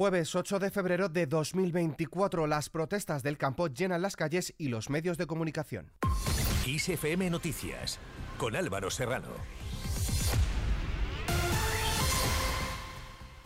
Jueves 8 de febrero de 2024, las protestas del campo llenan las calles y los medios de comunicación. ISFM Noticias, con Álvaro Serrano.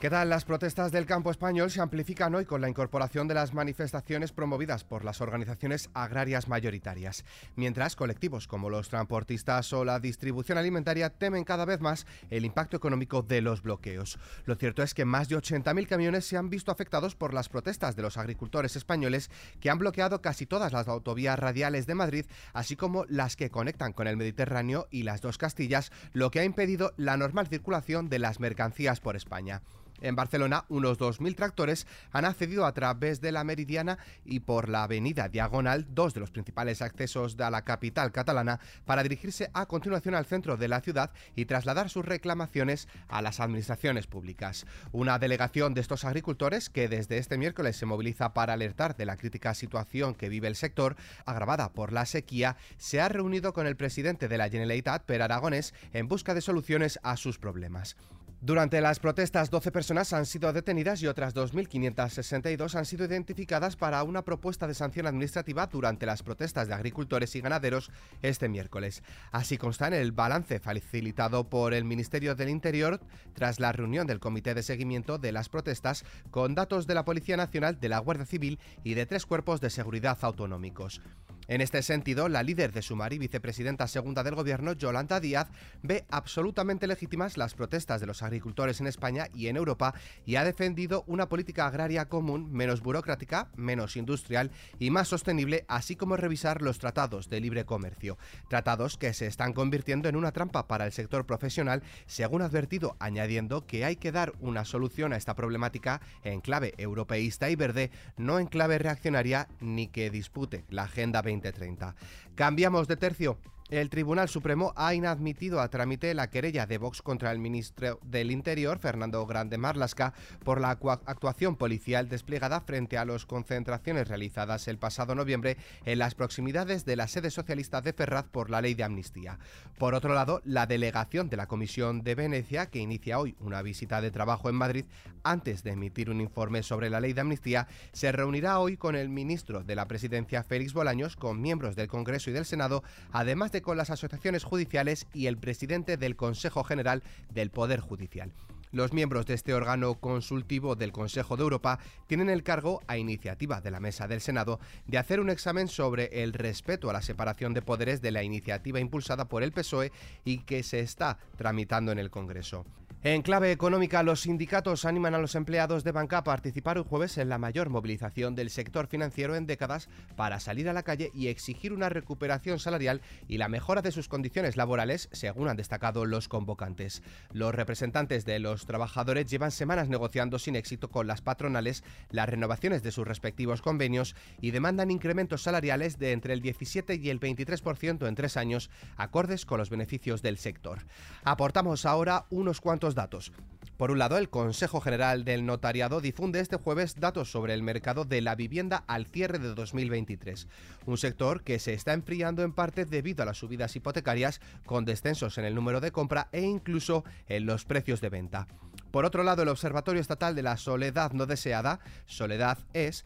¿Qué tal? Las protestas del campo español se amplifican hoy con la incorporación de las manifestaciones promovidas por las organizaciones agrarias mayoritarias, mientras colectivos como los transportistas o la distribución alimentaria temen cada vez más el impacto económico de los bloqueos. Lo cierto es que más de 80.000 camiones se han visto afectados por las protestas de los agricultores españoles que han bloqueado casi todas las autovías radiales de Madrid, así como las que conectan con el Mediterráneo y las dos Castillas, lo que ha impedido la normal circulación de las mercancías por España. En Barcelona, unos 2.000 tractores han accedido a través de la Meridiana y por la avenida Diagonal, dos de los principales accesos de la capital catalana, para dirigirse a continuación al centro de la ciudad y trasladar sus reclamaciones a las administraciones públicas. Una delegación de estos agricultores, que desde este miércoles se moviliza para alertar de la crítica situación que vive el sector, agravada por la sequía, se ha reunido con el presidente de la Generalitat, Per Aragonés, en busca de soluciones a sus problemas. Durante las protestas, 12 personas han sido detenidas y otras 2.562 han sido identificadas para una propuesta de sanción administrativa durante las protestas de agricultores y ganaderos este miércoles. Así consta en el balance facilitado por el Ministerio del Interior tras la reunión del Comité de Seguimiento de las protestas con datos de la Policía Nacional, de la Guardia Civil y de tres cuerpos de seguridad autonómicos. En este sentido, la líder de Sumar y vicepresidenta segunda del gobierno, Yolanda Díaz, ve absolutamente legítimas las protestas de los agricultores en España y en Europa y ha defendido una política agraria común menos burocrática, menos industrial y más sostenible, así como revisar los tratados de libre comercio. Tratados que se están convirtiendo en una trampa para el sector profesional, según ha advertido, añadiendo que hay que dar una solución a esta problemática en clave europeísta y verde, no en clave reaccionaria ni que dispute la Agenda 20 2030. Cambiamos de tercio. El Tribunal Supremo ha inadmitido a trámite la querella de Vox contra el ministro del Interior, Fernando Grande Marlasca, por la actuación policial desplegada frente a las concentraciones realizadas el pasado noviembre en las proximidades de la sede socialista de Ferraz por la ley de amnistía. Por otro lado, la delegación de la Comisión de Venecia, que inicia hoy una visita de trabajo en Madrid antes de emitir un informe sobre la ley de amnistía, se reunirá hoy con el ministro de la Presidencia, Félix Bolaños, con miembros del Congreso y del Senado, además con las asociaciones judiciales y el presidente del Consejo General del Poder Judicial. Los miembros de este órgano consultivo del Consejo de Europa tienen el cargo, a iniciativa de la Mesa del Senado, de hacer un examen sobre el respeto a la separación de poderes de la iniciativa impulsada por el PSOE y que se está tramitando en el Congreso. En clave económica, los sindicatos animan a los empleados de banca a participar el jueves en la mayor movilización del sector financiero en décadas para salir a la calle y exigir una recuperación salarial y la mejora de sus condiciones laborales, según han destacado los convocantes. Los representantes de los trabajadores llevan semanas negociando sin éxito con las patronales las renovaciones de sus respectivos convenios y demandan incrementos salariales de entre el 17 y el 23% en tres años, acordes con los beneficios del sector. Aportamos ahora unos cuantos datos. Por un lado, el Consejo General del Notariado difunde este jueves datos sobre el mercado de la vivienda al cierre de 2023, un sector que se está enfriando en parte debido a las subidas hipotecarias, con descensos en el número de compra e incluso en los precios de venta. Por otro lado, el Observatorio Estatal de la Soledad No Deseada, Soledad es,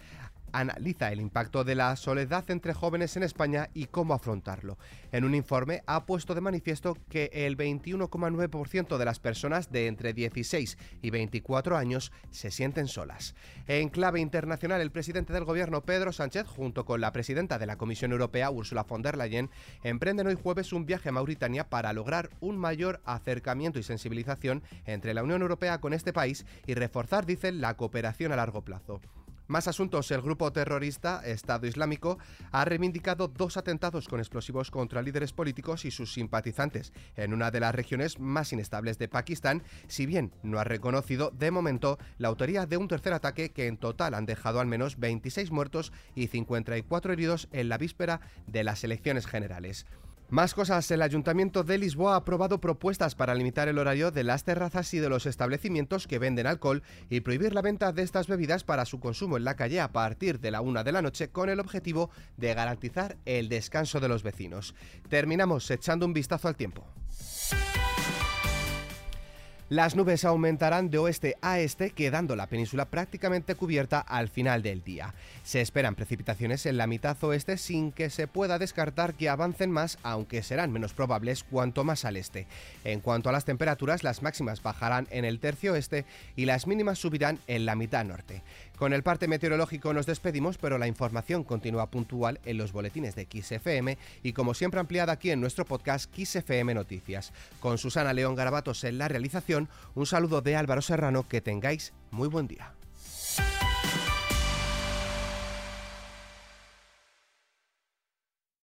analiza el impacto de la soledad entre jóvenes en España y cómo afrontarlo. En un informe ha puesto de manifiesto que el 21,9% de las personas de entre 16 y 24 años se sienten solas. En clave internacional, el presidente del gobierno Pedro Sánchez, junto con la presidenta de la Comisión Europea Ursula von der Leyen, emprenden hoy jueves un viaje a Mauritania para lograr un mayor acercamiento y sensibilización entre la Unión Europea con este país y reforzar, dicen, la cooperación a largo plazo. Más asuntos. El grupo terrorista Estado Islámico ha reivindicado dos atentados con explosivos contra líderes políticos y sus simpatizantes en una de las regiones más inestables de Pakistán, si bien no ha reconocido de momento la autoría de un tercer ataque que en total han dejado al menos 26 muertos y 54 heridos en la víspera de las elecciones generales. Más cosas, el Ayuntamiento de Lisboa ha aprobado propuestas para limitar el horario de las terrazas y de los establecimientos que venden alcohol y prohibir la venta de estas bebidas para su consumo en la calle a partir de la una de la noche con el objetivo de garantizar el descanso de los vecinos. Terminamos echando un vistazo al tiempo. Las nubes aumentarán de oeste a este, quedando la península prácticamente cubierta al final del día. Se esperan precipitaciones en la mitad oeste sin que se pueda descartar que avancen más, aunque serán menos probables cuanto más al este. En cuanto a las temperaturas, las máximas bajarán en el tercio este y las mínimas subirán en la mitad norte. Con el parte meteorológico nos despedimos, pero la información continúa puntual en los boletines de XFM y como siempre ampliada aquí en nuestro podcast XFM Noticias. Con Susana León Garabatos en la realización, un saludo de Álvaro Serrano, que tengáis muy buen día.